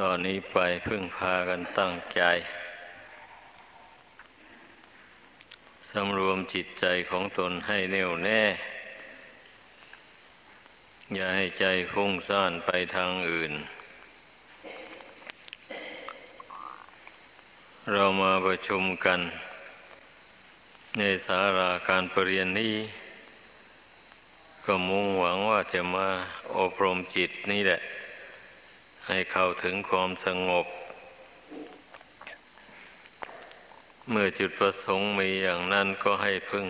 ตอนนี้ไปพึ่งพากันตั้งใจสำรวมจิตใจของตนให้แน่วแน่ อย่าให้ใจฟุ้งซ่านไปทางอื่น เรามาประชุมกัน ในสาราการประเรียนนี้ ก็มุ่งหวังว่าจะมาอบรมจิตนี่แหละ ให้เข้าถึงความสงบ เมื่อจุดประสงค์มีอย่างนั้นก็ให้พึ่ง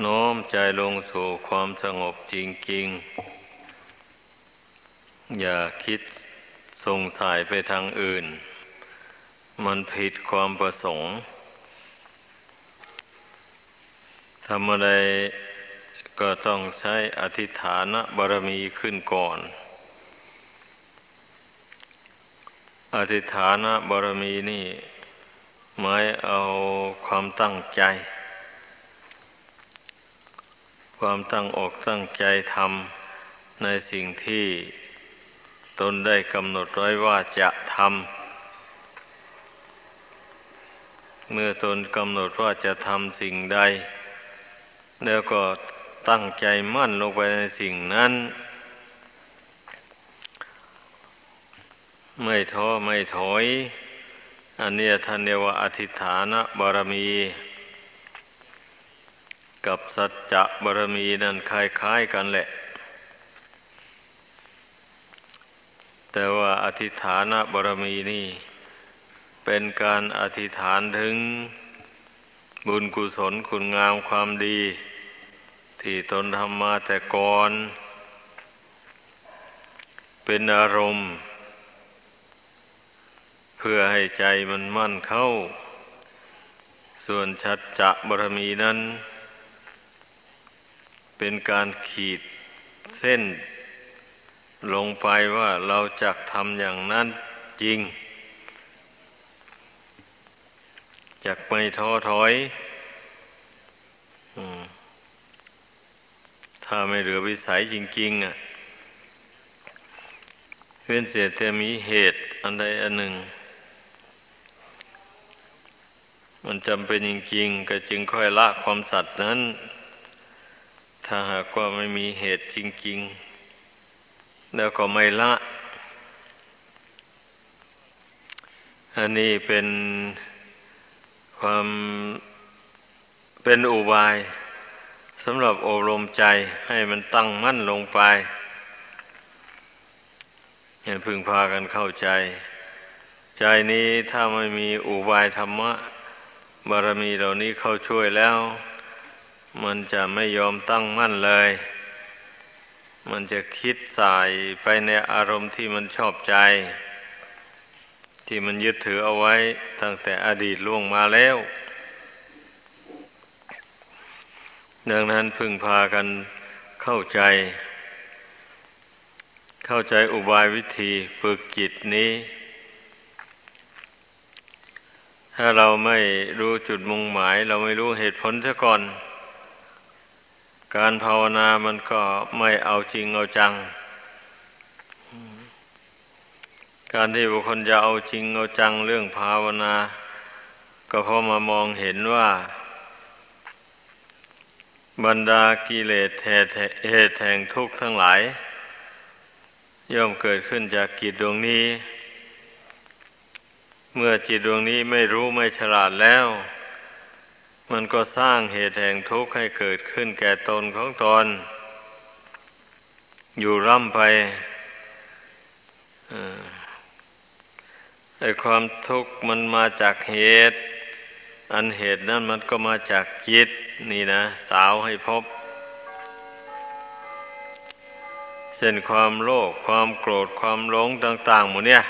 โน้มใจลงสู่ความสงบจริง ๆ อย่าคิดสงสายไปทางอื่น มันผิดความประสงค์ทำอะไรก็ต้องใช้อธิฐานบารมีขึ้นก่อน อธิฐานบารมีนี่หมายเอาความตั้งใจ ความตั้งอกตั้งใจทำในสิ่งที่ตนได้กำหนดไว้ว่าจะทำเมื่อตนกำหนดว่าจะทำสิ่งใด แล้วก็ตั้งใจมั่นลงไปในสิ่งนั้น ไม่ท้อไม่ถอย อันนี้ท่านเรียกว่าอธิฐานบารมี กับสัจจะบารมีนั่นคล้ายๆกันแหละ แต่ว่าอธิฐานบารมีนี่ เป็นการอธิษฐานถึงบุญกุศลคุณงามความดี ที่ตนทำมาแต่ก่อน เป็นอารมณ์ พื่อให้ใจมันมั่นเข้า ส่วนชัดจะบรมีนั้น เป็นการขีดเส้น ลงไปว่าเราจะทำอย่างนั้นจริงจากไม่ท้อถอยถ้าไม่เหลือวิสัยจริง ๆ อะเพื่อนเสียแต่มีเหตุอันใดอันหนึ่ง มันจำเป็นจริงๆก็จึงค่อยละความสัตว์นั้น ถ้าหากว่าไม่มีเหตุจริง ๆ แล้วก็ไม่ละ อันนี้เป็นความเป็นอุบายสำหรับอบรมใจให้มันตั้งมั่นลงไปอย่าพึงพากันเข้าใจ ใจนี้ถ้าไม่มีอุบายธรรมะ บารมีเหล่านี้เข้าช่วยแล้ว มันจะไม่ยอมตั้งมั่นเลย มันจะคิดสายไปในอารมณ์ที่มันชอบใจ ที่มันยึดถือเอาไว้ตั้งแต่อดีตล่วงมาแล้ว ดังนั้นพึงพากันเข้าใจ เข้าใจอุบายวิธีฝึกจิตนี้ ถ้าเราไม่รู้จุดมุ่งหมาย เราไม่รู้เหตุผลซะก่อน การภาวนามันก็ไม่เอาจริงเอาจัง การที่บุคคลจะเอาจริงเอาจังเรื่องภาวนา ก็เพราะมามองเห็นว่า บรรดากิเลสเหตุแห่งทุกข์ทั้งหลาย ย่อมเกิดขึ้นจากกิจดวงนี้ เมื่อจิตดวงนี้ไม่รู้ไม่ฉลาดแล้ว มันก็สร้างเหตุแห่งทุกข์ให้เกิดขึ้นแก่ตนของตน อยู่ร่ำไปไอ้ความทุกข์มันมาจากเหตุ อันเหตุนั้นมันก็มาจากจิต นี่นะ สาวให้พบเช่นความโลภความโกรธความหลงต่าง ๆ หมดเนี่ย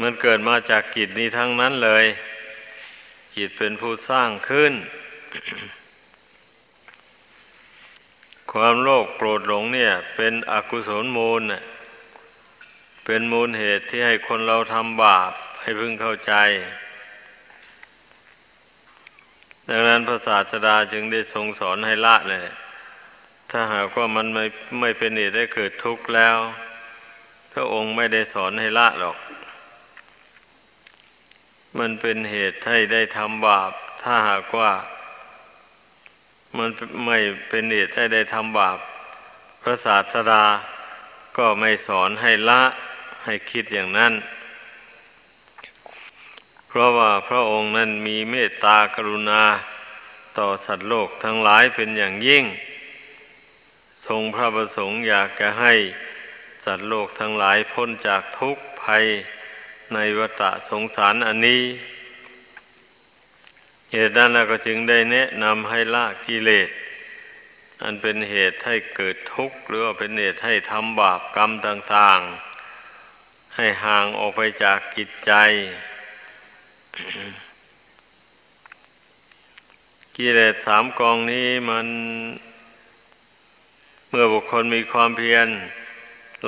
มันเกิดมาจากกิจนี้ทั้งนั้นเลย จิตเป็นผู้สร้างขึ้น ความโลภโกรธหลงเนี่ย เป็นอกุศลมูล เป็นมูลเหตุที่ให้คนเราทำบาป ให้พึงเข้าใจ ดังนั้นพระศาสดาจึงได้ทรงสอนให้ละเลย ถ้าหากว่ามันไม่ไม่เป็นเหตุให้เกิดทุกข์แล้ว พระองค์ไม่ได้สอนให้ละหรอก มันเป็นเหตุให้ได้ทำบาป ถ้าหากว่า มันไม่เป็นเหตุให้ได้ทำบาป พระศาสดาก็ไม่สอนให้ละให้คิดอย่างนั้น เพราะว่าพระองค์นั้นมีเมตตากรุณา ต่อสัตว์โลกทั้งหลายเป็นอย่างยิ่ง ทรงพระประสงค์อยากจะให้สัตว์โลกทั้งหลายพ้นจากทุกข์ภัย ในวัฏสงสารอันนี้ เหตุนั้นก็จึงได้แนะนำให้ละกิเลส อันเป็นเหตุให้เกิดทุกข์หรือว่าเป็นเหตุให้ทำบาปกรรมต่าง ๆ ให้ห่างออกไปจากกิจใจ กิเลสสามกองนี้มันเมื่อบุคคลมีความเพียร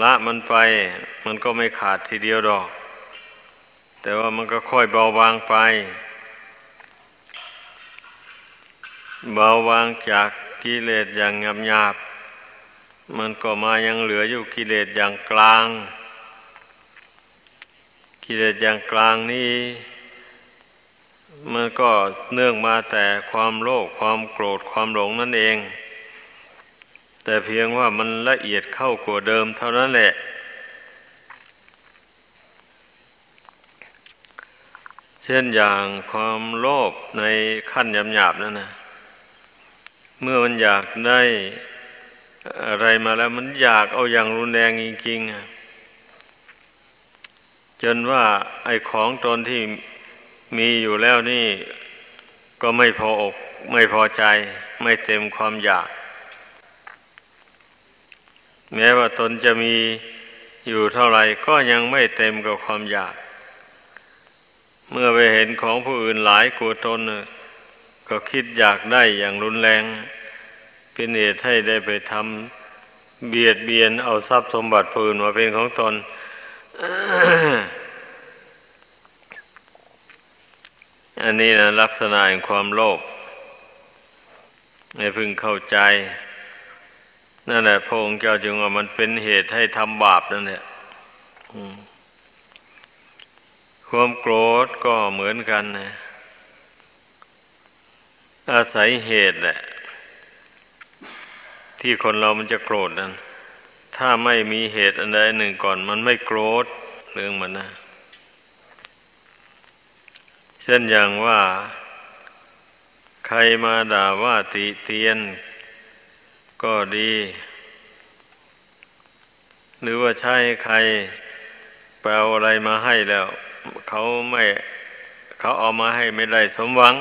ละมันไป มันก็ไม่ขาดทีเดียวดอก แต่ว่ามันก็ค่อยเบาบางไป เบาบางจากกิเลสอย่างหยาบหยาบมันก็มายังเหลืออยู่กิเลสอย่างกลาง กิเลสอย่างกลางนี้มันก็เนื่องมาแต่ความโลภความโกรธความหลงนั่นเอง แต่เพียงว่ามันละเอียดเข้ากว่าเดิมเท่านั้นแหละ ช่นอย่างความโลภในขั้นหยาบๆนั่นนะเมื่อมันอยากได้อะไรมาแล้วมันอยากเอาอย่างรุนแรงจริงๆจนว่าไอ้ของตนที่มีอยู่แล้วนี่ ก็ไม่พออก ไม่พอใจ ไม่เต็มความอยาก แม้ว่าตนจะมีอยู่เท่าไหร่ก็ยังไม่เต็มกับความอยาก เมื่อไปเห็นของผู้อื่นหลายกว่าตนก็คิดอยากได้อย่างรุนแรง เป็นเหตุให้ได้ไปทำเบียดเบียนเอาทรัพย์สมบัติผู้อื่นมาเป็นของตน อันนี้นะลักษณะแห่งความโลภให้พึงเข้าใจ นั่นแหละพระองค์เจ้าจึงว่ามันเป็นเหตุให้ทำบาปนั่นแหละ ความโกรธก็เหมือนกันนะอาศัยเหตุแหละ ที่คนเรามันจะโกรธนั้น ถ้าไม่มีเหตุอันใดหนึ่งก่อน มันไม่โกรธเรื่องมันนะเช่นอย่างว่า ใครมาด่าว่าติเตียน ก็ดี หรือว่าใช่ใครแปลอะไรมาให้แล้ว เขาไม่เขาเอามาให้ไม่ได้สมหวัง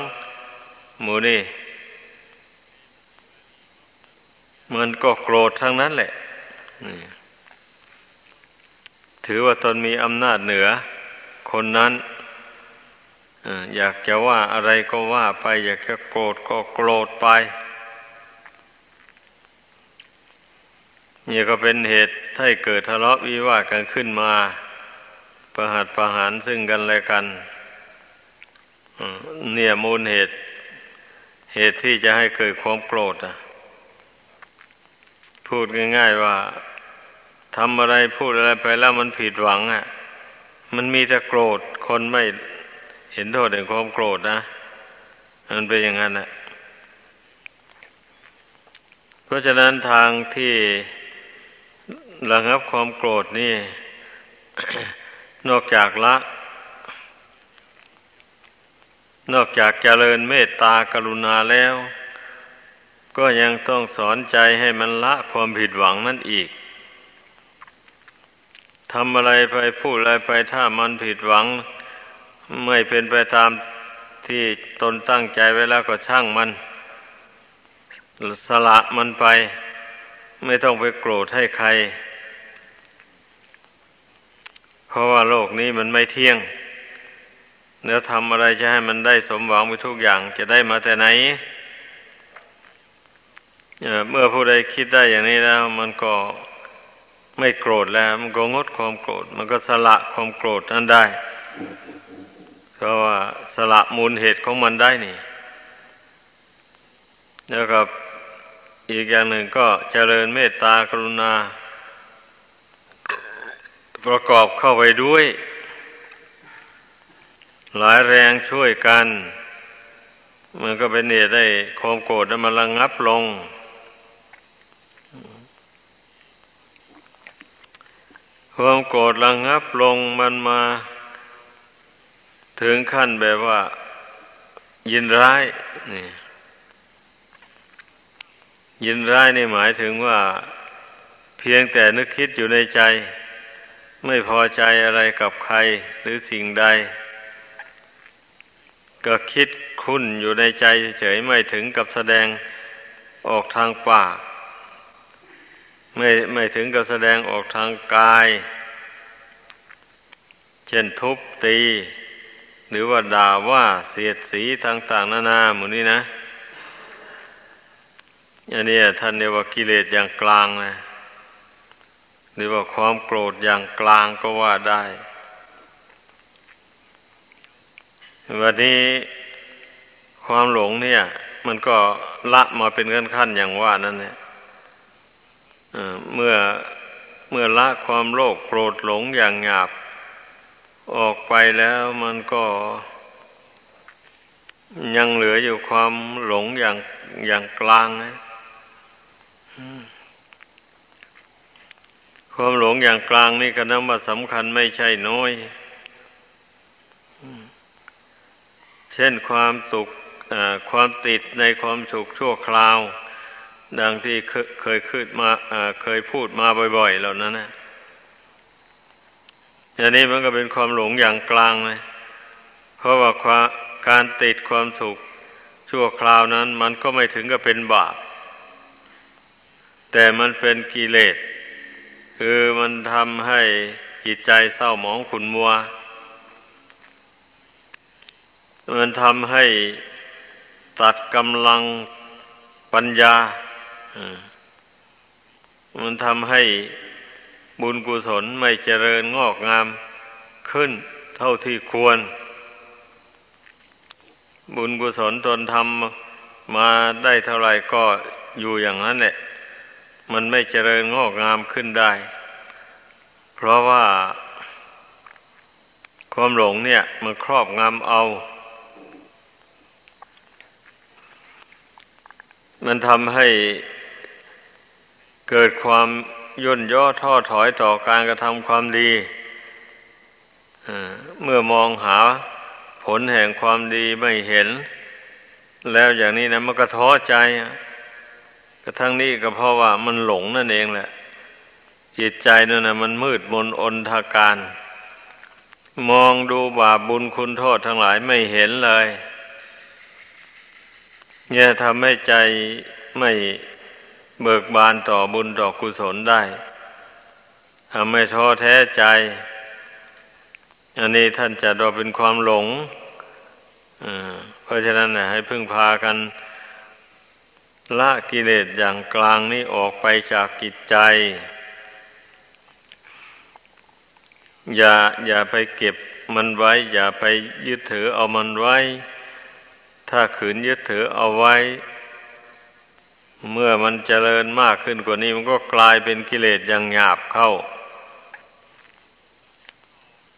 หมูนี่มันก็โกรธทั้งนั้นแหละถือว่าตนมีอำนาจเหนือ คนนั้นอยากจะว่าอะไรก็ว่าไป อยากจะโกรธก็โกรธไป นี่ก็เป็นเหตุให้เกิดทะเลาะวิวาทกันขึ้นมา ประหัดประหารซึ่งกันและกันเนี่ยมูลเหตุ เหตุที่จะให้เกิดความโกรธอะพูดง่าย ๆว่าทำอะไรพูดอะไรไปแล้วมันผิดหวังอะ มันมีแต่โกรธ คนไม่เห็นโทษแห่งความโกรธนะมันเป็นอย่างนั้นนะเพราะฉะนั้นทางที่ระงับความโกรธนี่ นอกจากละ นอกจากเจริญเมตตากรุณาแล้ว ก็ยังต้องสอนใจให้มันละความผิดหวังนั่นอีกทำอะไรไปพูดอะไรไปถ้ามันผิดหวัง ไม่เป็นไปตามที่ตนตั้งใจไว้แล้วก็ช่างมัน สละมันไป ไม่ต้องไปโกรธให้ใคร เพราะว่าโลกนี้มันไม่เที่ยงแล้วทำอะไรจะให้มันได้สมหวังไปทุกอย่างจะได้มาแต่ไหนเมื่อผู้ใดคิดได้อย่างนี้แล้ว มันก็ไม่โกรธแล้ว มันก็งดความโกรธ มันก็สละความโกรธนั้นได้ เพราะว่าสละมูลเหตุของมันได้นี่ แล้วก็อีกอย่างหนึ่งก็เจริญเมตตากรุณา ประกอบเข้าไปด้วย หลายแรงช่วยกัน มันก็เป็นเหตุได้ความโกรธมันระงงับลง ความโกรธระงงับลงมันมา ถึงขั้นแบบว่า ยินร้ายนี่ยินร้ายนี่หมายถึงว่า เพียงแต่นึกคิดอยู่ในใจ ไม่พอใจอะไรกับใครหรือสิ่งใด ก็คิดคุ้นอยู่ในใจเฉยไม่ถึงกับแสดงออกทางปาก ไม่ไม่ถึงกับแสดงออกทางกาย เช่นทุบตี หรือว่าด่าว่าเสียดสีต่าง ๆ นานาหมดนี้นะอันนี้ท่านเรียกว่ากิเลสอย่างกลางนะ หรือว่าความโกรธอย่างกลางก็ว่าได้วันนี้ความหลงเนี่ย มันก็ละมาเป็นขั้นขั้นอย่างว่านั่นเนี่ยเมื่อเมื่อละความโลภโกรธหลงอย่างหยาบ ออกไปแล้วมันก็ยังเหลืออยู่ความหลงอย่างอย่างกลางนะ ความหลงอย่างกลางนี่ก็นับว่าสำคัญไม่ใช่น้อย เช่นความสุขความติดในความสุขชั่วคราว ดังที่เคยขึ้นมาเคยพูดมาบ่อย ๆ เหล่านั้นนะอย่างนี้มันก็เป็นความหลงอย่างกลางเลยเพราะว่าการติดความสุขชั่วคราวนั้น มันก็ไม่ถึงกับเป็นบาปแต่มันเป็นกิเลส คือมันทำให้จิตใจเศร้าหมองขุนมัว มันทำให้ตัดกำลังปัญญา มันทำให้บุญกุศลไม่เจริญงอกงามขึ้นเท่าที่ควร บุญกุศลตนทำมาได้เท่าไหร่ก็อยู่อย่างนั้นแหละ มันไม่เจริญงอกงามขึ้นได้ เพราะว่า ความหลงเนี่ย มันครอบงำเอา มันทำให้เกิดความย่นย่อท้อถอยต่อการกระทำความดีเมื่อมองหาผลแห่งความดีไม่เห็น แล้วอย่างนี้นะมันก็ท้อใจ ระทั้งนี้ก็เพราะว่ามันหลงนั่นเองแหละ จิตใจนั่นนะมันมืดมนอนทาการ มองดูบาปบุญคุณโทษทั้งหลายไม่เห็นเลย เนี่ยทำให้ใจไม่เบิกบานต่อบุญต่อกุศลได้ทำให้ท้อแท้ใจ อันนี้ท่านจะดอเป็นความหลงเพราะฉะนั้นนะให้พึ่งพากัน ละกิเลสอย่างกลางนี้ออกไปจากกิจใจ อย่าอย่าไปเก็บมันไว้ อย่าไปยึดถือเอามันไว้ ถ้าขืนยึดถือเอาไว้ เมื่อมันเจริญมากขึ้นกว่านี้มันก็กลายเป็นกิเลสอย่างหยาบเข้า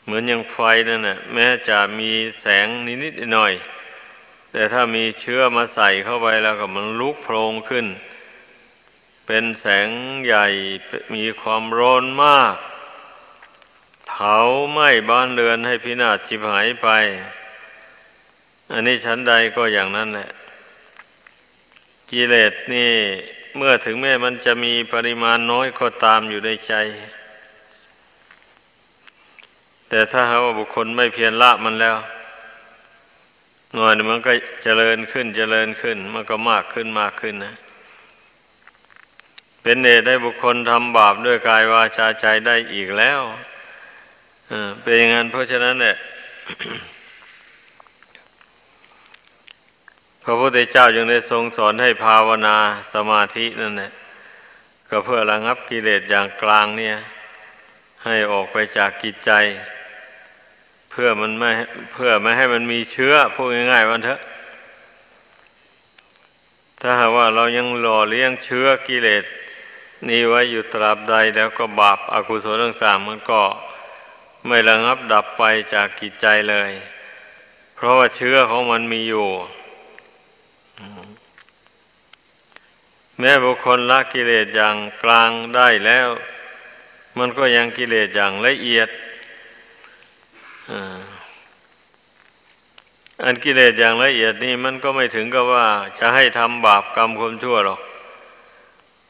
เหมือนอย่างไฟนั่นแหละแม้จะมีแสงนิดๆหน่อย แต่ถ้ามีเชื้อมาใส่เข้าไปแล้วก็มันลุกโพลงขึ้น เป็นแสงใหญ่มีความร้อนมาก เผาไหม้บ้านเรือนให้พินาศชิบหายไป อันนี้ชั้นใดก็อย่างนั้นแหละ กิเลสนี่เมื่อถึงแม้มันจะมีปริมาณน้อยก็ตามอยู่ในใจ แต่ถ้าหาว่าบุคคลไม่เพียรละมันแล้ว หน่อยมันก็เจริญขึ้นเจริญขึ้น มันก็มากขึ้นมากขึ้นนะ เป็นเนตได้บุคคลทำบาปด้วยกายวาจาใจได้อีกแล้วเป็นอย่างนั้นเพราะฉะนั้นเนี่ยพระพุทธเจ้าจึงได้ทรงสอนให้ภาวนาสมาธินั่นแหละก็เพื่อระงับกิเลสอย่างกลางเนี่ย ให้ออกไปจากกิจใจ เพื่อมันไม่เพื่อไม่ให้มันมีเชื้อพูดง่ายๆวันเถอะถ้าหากว่าเรายังหล่อเลี้ยงเชื้อกิเลสนี้ไว้อยู่ตราบใดแล้วก็บาปอากุศลต่างๆมันก็ไม่ระงับดับไปจากกิจใจเลย เพราะว่าเชื้อของมันมีอยู่ แม้บุคคลละกิเลสอย่างกลางได้แล้ว มันก็ยังกิเลสอย่างละเอียด อันกิเลสอย่างละเอียดนี่มันก็ไม่ถึงกับว่า จะให้ทำบาปกรรมความชั่วหรอก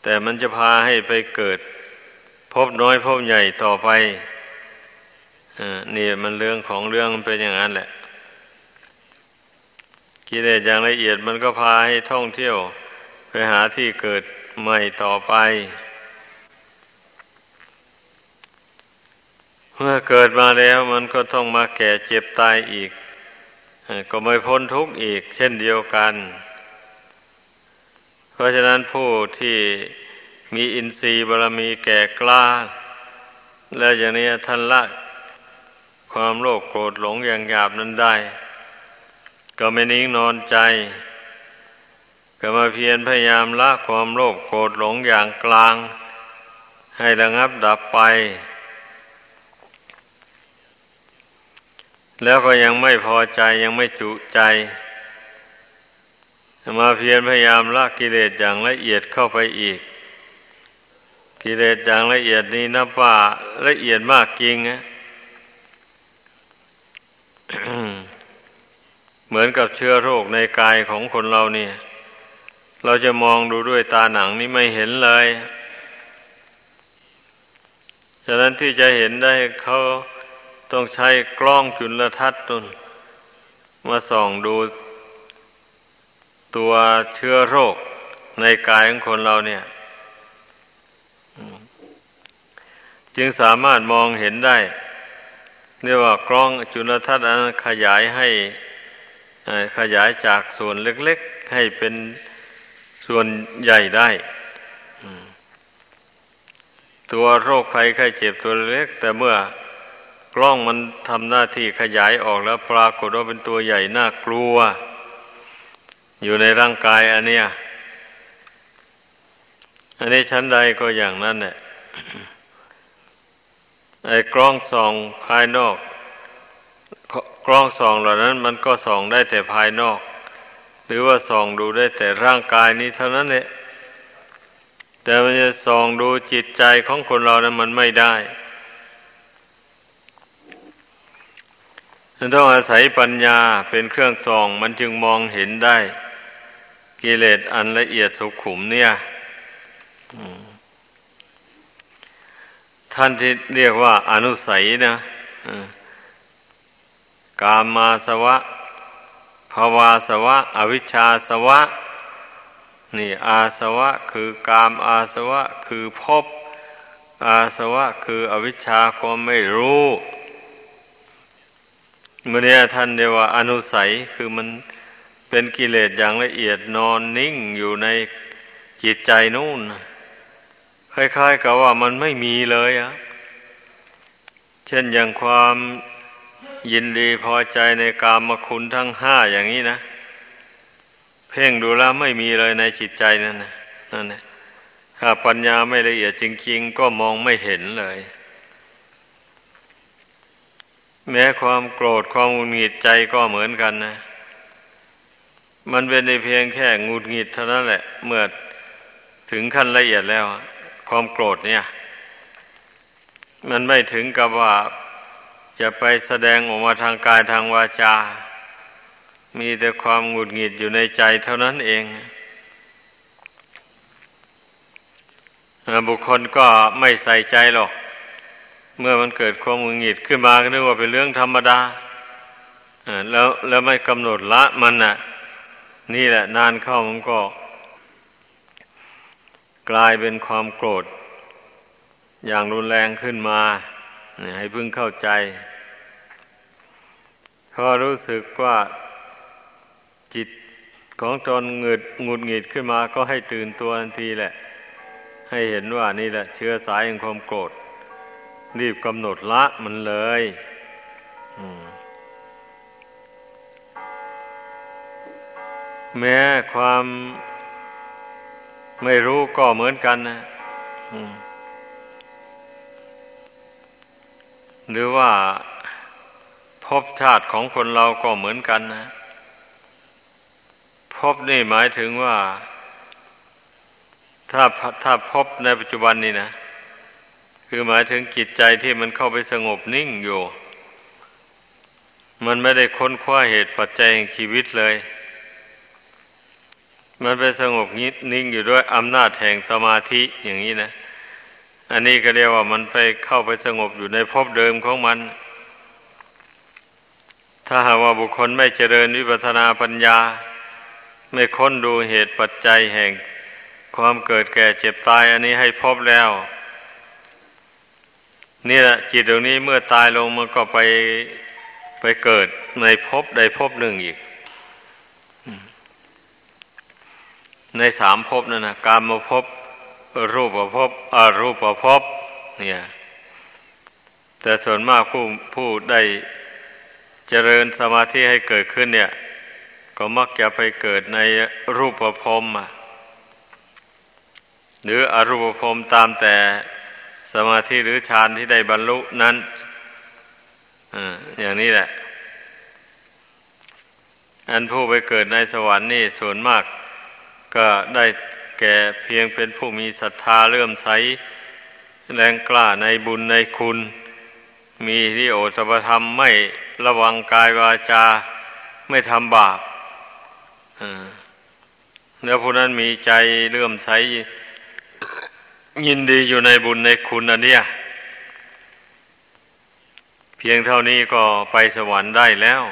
แต่มันจะพาให้ไปเกิด พบน้อยพบใหญ่ต่อไปนี่มันเรื่องของเรื่องมันเป็นอย่างนั้นแหละ กิเลสอย่างละเอียดมันก็พาให้ท่องเที่ยว ไปหาที่เกิดใหม่ต่อไป มื่อเกิดมาแล้วมันก็ต้องมาแก่เจ็บตายอีก ก็ไม่พ้นทุกข์อีก เช่นเดียวกัน เพราะฉะนั้นผู้ที่มีอินทรีย์บารมีแก่กล้า แล้วอย่างนี้ท่านละความโลภโกรธหลงอย่างหยาบนั้นได้ ก็ไม่นิ่งนอนใจ ก็มาเพียรพยายามละความโลภโกรธหลงอย่างกลาง ให้ระงับดับไป แล้วก็ยังไม่พอใจยังไม่จุใจมาเพียรพยายามละกิเลสอย่างละเอียดเข้าไปอีก กิเลสอย่างละเอียดนี้นับว่าละเอียดมากจริงนะเหมือนกับเชื้อโรคในกายของคนเราเนี่ย เราจะมองดูด้วยตาหนังนี่ไม่เห็นเลย ฉะนั้นที่จะเห็นได้เขา ต้องใช้กล้องจุลทรรศน์ตนมาส่องดูตัวเชื้อโรคในกายของคนเราเนี่ย จึงสามารถมองเห็นได้เรียกว่ากล้องจุลทรรศน์ขยายให้ขยายจากส่วนเล็กๆ ให้เป็นส่วนใหญ่ได้ ตัวโรคภัยไข้เจ็บตัวเล็ก แต่เมื่อ กล้องมันทำหน้าที่ขยายออกแล้วปรากฏว่าเป็นตัวใหญ่น่ากลัว อยู่ในร่างกายอันเนี้ยอันนี้ชั้นใดก็อย่างนั้นเนี่ยไอ้กล้องส่องภายนอก กล้องส่องเหล่านั้น มันก็ส่องได้แต่ภายนอก หรือว่าส่องดูได้แต่ร่างกายนี้เท่านั้นแหละแต่มันจะส่องดูจิตใจของคนเรานั้นมันไม่ได้ ต้องอาศัยปัญญาเป็นเครื่องส่อง มันจึงมองเห็นได้ กิเลสอันละเอียดสุขุมเนี่ยท่านที่เรียกว่าอนุสัยนะกามาสวะภาวาสวะ อวิชชาสวะ นี่อาสวะ คือกามอาสวะ คือพบอาสวะ คืออวิชชาความไม่รู้ เมื่อนี้ท่านเรียกว่าอนุสัยคือมันเป็นกิเลสอย่างละเอียดนอนนิ่งอยู่ในจิตใจนู่นคล้ายๆกับว่ามันไม่มีเลยอะเช่นอย่างความยินดีพอใจในกามคุณทั้งห้าอย่างนี้นะ เพ่งดูแล้วไม่มีเลยในจิตใจนั่นนะนั่นนะถ้าปัญญาไม่ละเอียดจริง ๆ ก็มองไม่เห็นเลย แม้ความโกรธความหงุดหงิดใจก็เหมือนกันนะ มันเป็นในเพียงแค่หงุดหงิดเท่านั้นแหละ เมื่อถึงขั้นละเอียดแล้ว ความโกรธเนี่ย มันไม่ถึงกับว่าจะไปแสดงออกมาทางกายทางวาจา มีแต่ความหงุดหงิดอยู่ในใจเท่านั้นเอง บุคคลก็ไม่ใส่ใจหรอก เมื่อมันเกิดความหงุดหงิดขึ้นมาก็นึกว่าเป็นเรื่องธรรมดาแล้วแล้วไม่กำหนดละมันน่ะ นี่แหละ นานเข้ามันก็ กลายเป็นความโกรธ อย่างรุนแรงขึ้นมาให้พึ่งเข้าใจพอรู้สึกว่าจิตของตนเงดงุดหงิดขึ้นมาก็ให้ตื่นตัวทันทีแหละ ให้เห็นว่านี่แหละ เชื้อสายแห่งความโกรธ รีบกำหนดละมันเลยแม้ความไม่รู้ก็เหมือนกันนะหรือว่าภพชาติของคนเราก็เหมือนกันนะภพนี่หมายถึงว่า ถ้าถ้าพบในปัจจุบันนี้นะ คือหมายถึงจิตใจที่มันเข้าไปสงบนิ่งอยู่ มันไม่ได้ค้นคว้าเหตุปัจจัยแห่งชีวิตเลย มันไปสงบนิ่งอยู่ด้วยอำนาจแห่งสมาธิอย่างนี้นะ อันนี้ก็เรียกว่ามันไปเข้าไปสงบอยู่ในภพเดิมของมัน ถ้าหากว่าบุคคลไม่เจริญวิปัสนาปัญญา ไม่ค้นดูเหตุปัจจัยแห่งความเกิดแก่เจ็บตายอันนี้ให้พบแล้ว นี่แหละจิตตรงนี้เมื่อตายลงมันก็ไปไปเกิดในภพใดภพหนึ่งอีก ในสามภพนั่นนะการมาพบรูปภพอรูปภพเนี่ย แต่ส่วนมากผู้ผู้ได้เจริญสมาธิให้เกิดขึ้นเนี่ย ก็มักจะไปเกิดในรูปภพหรืออรูปภพตามแต่ สมาธิหรือฌานที่ได้บรรลุนั้นอย่างนี้แหละ อันผู้ไปเกิดในสวรรค์นี่ส่วนมาก ก็ได้แก่เพียงเป็นผู้มีศรัทธาเลื่อมใส แรงกล้าในบุญในคุณ มีที่โอสปธรรมไม่ระวังกายวาจา ไม่ทำบาปแล้วผู้นั้นมีใจเลื่อมใส ยินดีอยู่ในบุญในคุณอันเนี้ยเพียงเท่านี้ก็ไปสวรรค์ได้แล้ว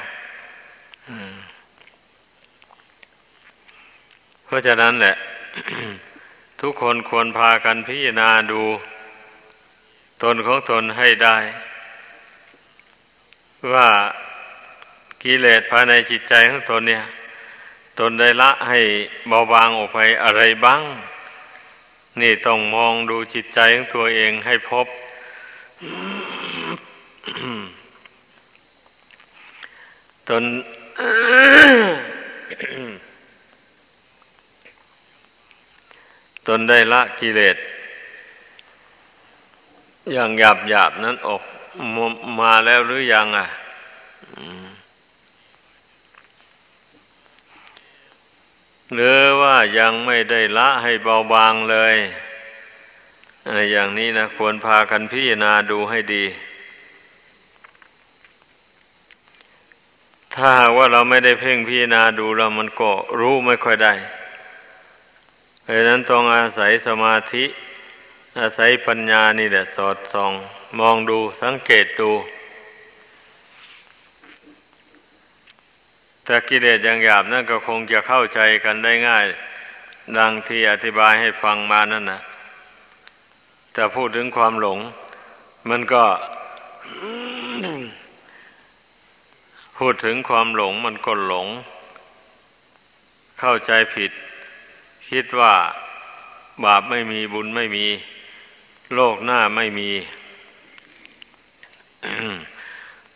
เพราะฉะนั้นแหละ ทุกคนควรพากันพิจารณาดู ตนของตนให้ได้ ว่ากิเลสภายในจิตใจของตนเนี่ย ตนได้ละให้เบาบางออกไปอะไรบ้าง นี่ต้องมองดูจิตใจของตัวเองให้พบ ตนตนได้ละกิเลสอย่างหยาบหยาบนั้นออกมาแล้วหรือยังอะ หรือว่ายังไม่ได้ละให้เบาบางเลยอย่างนี้นะควรพากันพิจารณาดูให้ดี ถ้าว่าเราไม่ได้เพ่งพิจารณาดูแล้วมันก็รู้ไม่ค่อยได้เพราะนั้นต้องอาศัยสมาธิ อาศัยปัญญานี่แหละสอดส่อง มองดูสังเกตดู แต่กิเลสอย่างหยาบนั่นก็คงจะเข้าใจกันได้ง่าย ดังที่อธิบายให้ฟังมานั่นนะแต่พูดถึงความหลง มันก็ พูดถึงความหลงมันก็หลง เข้าใจผิด คิดว่าบาปไม่มีบุญไม่มี โลกหน้าไม่มี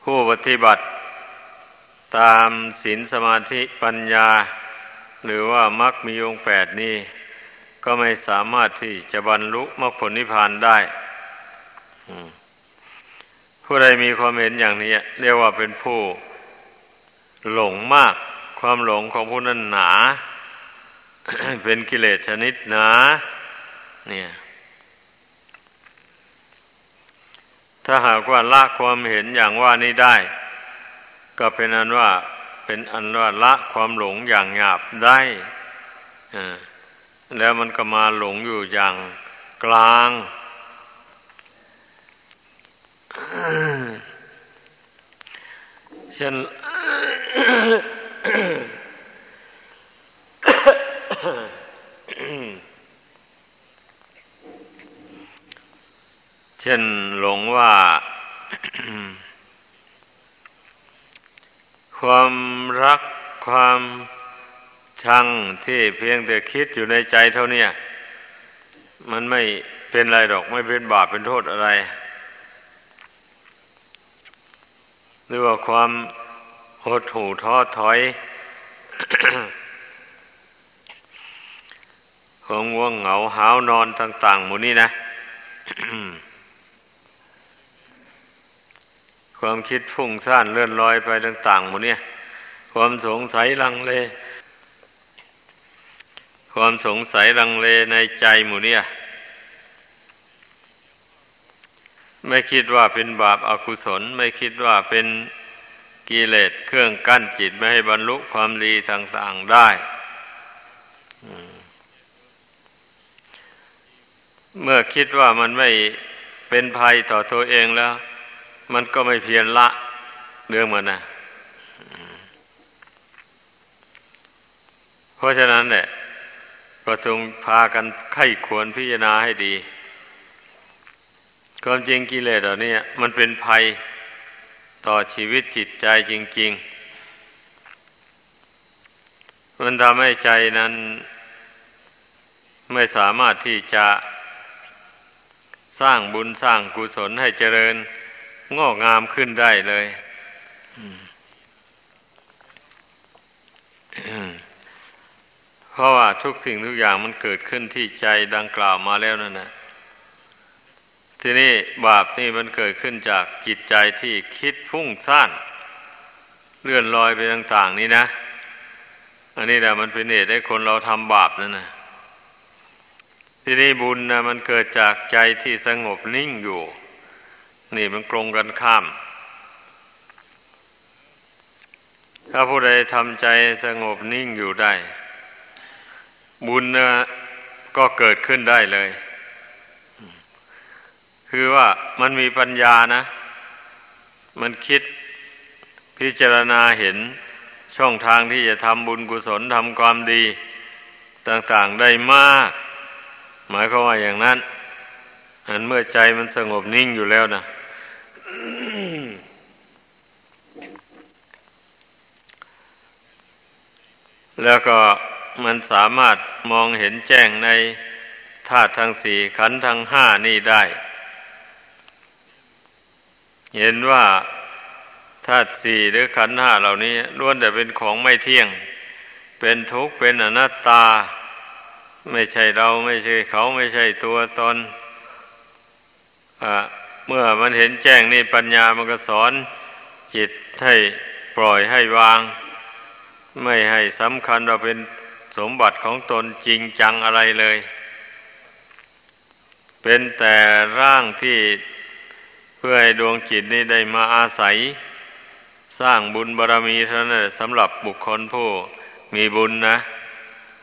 ผู้ปฏิบัติ ตามศีลสมาธิปัญญา หรือว่ามรรคมีองค์แปดนี้ ก็ไม่สามารถที่จะบรรลุมรรคผลนิพพานได้ ผู้ใดมีความเห็นอย่างนี้ เรียกว่าเป็นผู้หลงมาก ความหลงของผู้นั้นหนา เป็นกิเลสชนิดหนา เนี่ย ถ้าหากว่าละความเห็นอย่างว่านี้ได้ ก็เป็นอันว่าเป็นอันว่าละความหลงอย่างหยาบได้แล้วมันก็มาหลงอยู่อย่างกลาง เช่นเช่นหลงว่า ความรักความชังที่เพียงแต่คิดอยู่ในใจเท่านี้มันไม่เป็นไรหรอกไม่เป็นบาปเป็นโทษอะไร หรือว่าความหดหู่ท้อถอยความง่วงเหงาหาวนอนต่าง ๆ หมู่นี้นะ ความคิดฟุ้งซ่านเลื่อนลอยไปต่างๆหมู่นี้ความสงสัยลังเล ความสงสัยลังเลในใจหมู่นี้ไม่คิดว่าเป็นบาปอากุศล ไม่คิดว่าเป็นกิเลสเครื่องกั้นจิตไม่ให้บรรลุความดีต่างๆได้เมื่อคิดว่ามันไม่เป็นภัยต่อตัวเองแล้ว มันก็ไม่เพียรละเรื่องมันนะเพราะฉะนั้นเนี่ยก็จงพากันไข้ควรพิจารณาให้ดี ความจริงกิเลสเหล่านี้มันเป็นภัยต่อชีวิตจิตใจจริง ๆ มันทำให้ใจนั้น ไม่สามารถที่จะสร้างบุญสร้างกุศลให้เจริญ งอกงามขึ้นได้เลยเพราะว่าทุกสิ่งทุกอย่างมันเกิดขึ้นที่ใจดังกล่าวมาแล้วนั่นนะทีนี้บาปนี่มันเกิดขึ้นจากจิตใจที่คิดฟุ้งซ่านเลื่อนลอยไปต่าง ๆ นี่นะ อันนี้แหละมันเป็นเหตุให้คนเราทำบาปนั่นนะทีนี้บุญนะมันเกิดจากใจที่สงบนิ่งอยู่ นี่มันตรงกันข้าม ถ้าผู้ใดทำใจสงบนิ่งอยู่ได้ บุญนะก็เกิดขึ้นได้เลย คือว่ามันมีปัญญานะ มันคิดพิจารณาเห็นช่องทางที่จะทำบุญกุศลทำความดี ต่างๆได้มาก หมายความว่าอย่างนั้นอันเมื่อใจมันสงบนิ่งอยู่แล้วนะ แล้วก็มันสามารถมองเห็นแจ้งในธาตุทั้งสี่ขันธ์ทั้งห้านี่ได้ เห็นว่าธาตุสี่หรือขันธ์ห้าเหล่านี้ล้วนแต่เป็นของไม่เที่ยง เป็นทุกข์เป็นอนัตตา ไม่ใช่เราไม่ใช่เขาไม่ใช่ตัวตนเมื่อมันเห็นแจ้งนี่ปัญญามันก็สอนจิตให้ปล่อยให้วาง ไม่ให้สำคัญว่าเป็นสมบัติของตนจริงจังอะไรเลย เป็นแต่ร่างที่เพื่อให้ดวงจิตนี้ได้มาอาศัย สร้างบุญบารรมีเท่านั้นสำหรับบุคคลผู้มีบุญนะ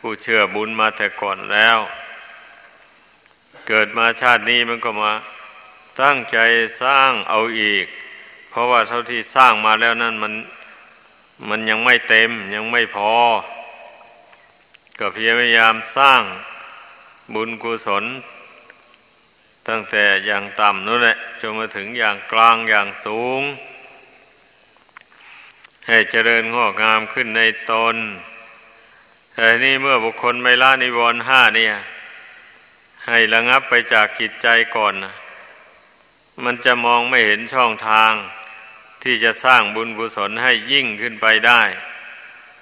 ผู้เชื่อบุญมาแต่ก่อนแล้ว เกิดมาชาตินี้มันก็มา ตั้งใจสร้างเอาอีก เพราะว่าเท่าที่สร้างมาแล้วนั่นมัน มันยังไม่เต็มยังไม่พอ ก็พยายามสร้างบุญกุศล ตั้งแต่อย่างต่ำนู่นแหละจนมาถึงอย่างกลางอย่างสูง ให้เจริญงอกงามขึ้นในตนแต่นี่เมื่อบุคคลไม่ละนิวรณ์ห้าเนี่ย ให้ระงับไปจากกิจใจก่อนนะมันจะมองไม่เห็นช่องทาง ที่จะสร้างบุญกุศลให้ยิ่งขึ้นไปได้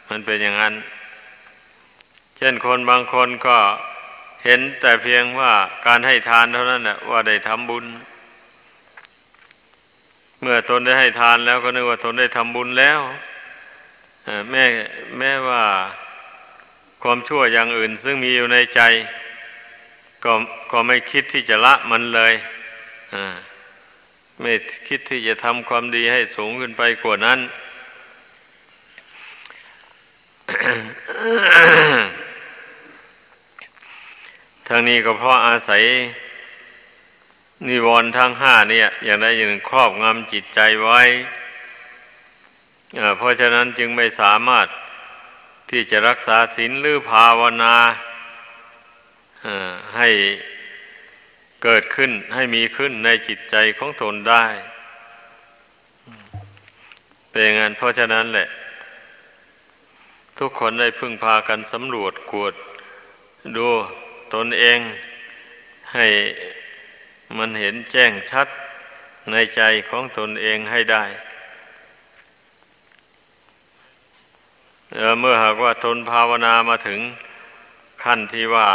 มันเป็นอย่างนั้น เช่นคนบางคนก็เห็นแต่เพียงว่าการให้ทานเท่านั้นแหละว่าได้ทำบุญ เมื่อตนได้ให้ทานแล้วก็นึกว่าตนได้ทำบุญแล้วแม่แม่ว่าความชั่วอย่างอื่น ซึ่งมีอยู่ในใจ ก็ก็ไม่คิดที่จะละมันเลยอ่า ไม่คิดที่จะทำความดีให้สูงขึ้นไปกว่านั้นทั้งนี้ก็เพราะอาศัย นิวรณ์ทั้งห้าเนี่ย อย่างใดอย่างหนึ่งครอบงำจิตใจไว้เพราะฉะนั้นจึงไม่สามารถที่จะรักษาศีลหรือภาวนาให้ เกิดขึ้นให้มีขึ้นในจิตใจของตนได้เป็นงานเพราะฉะนั้นแหละ ทุกคนได้พึ่งพากันสำรวจกวด ดูตนเองให้มันเห็นแจ้งชัดในใจของตนเองให้ได้เมื่อหากว่าตนภาวนามาถึงขั้นที่ว่า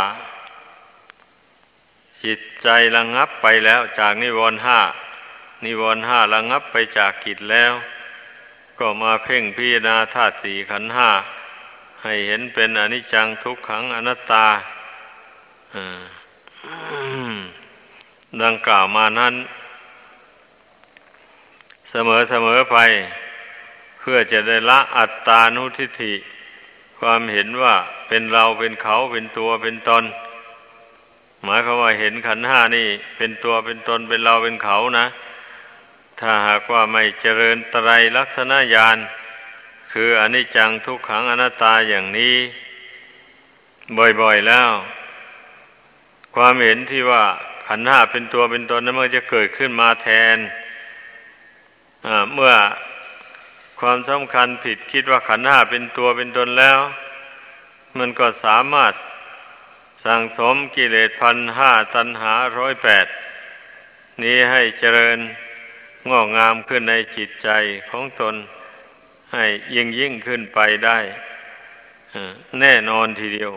จิตใจระงงับไปแล้วจากนิวรณ์ห้านิวรณ์ห้าระงงับไปจากกิจแล้ว ก็มาเพ่งพิจารณาธาตุสี่ขันห้าให้เห็นเป็นอนิจจังทุกขังอนัตตาดังกล่าวมานั้น เสมอเสมอไป เพื่อจะได้ละอัตตานุทิฏฐิ ความเห็นว่าเป็นเราเป็นเขาเป็นตัวเป็นตน หมายความว่าเห็นขันห้านี่ เป็นตัวเป็นตนเป็นเราเป็นเขานะ ถ้าหากว่าไม่เจริญไตรลักษณญาณคืออนิจจังทุกขังอนัตตาอย่างนี้ บ่อยๆแล้ว ความเห็นที่ว่าขันห้าเป็นตัวเป็นตนนั้นมันจะเกิดขึ้นมาแทนเมื่อความสำคัญผิดคิดว่าขันห้าเป็นตัวเป็นตนแล้ว มันก็สามารถ สั่งสมกิเลสพันห้าตันหาร้อยแปดนี้ให้เจริญงอกงามขึ้นในจิตใจของตนให้ยิ่งยิ่งขึ้นไปได้ แน่นอนทีเดียว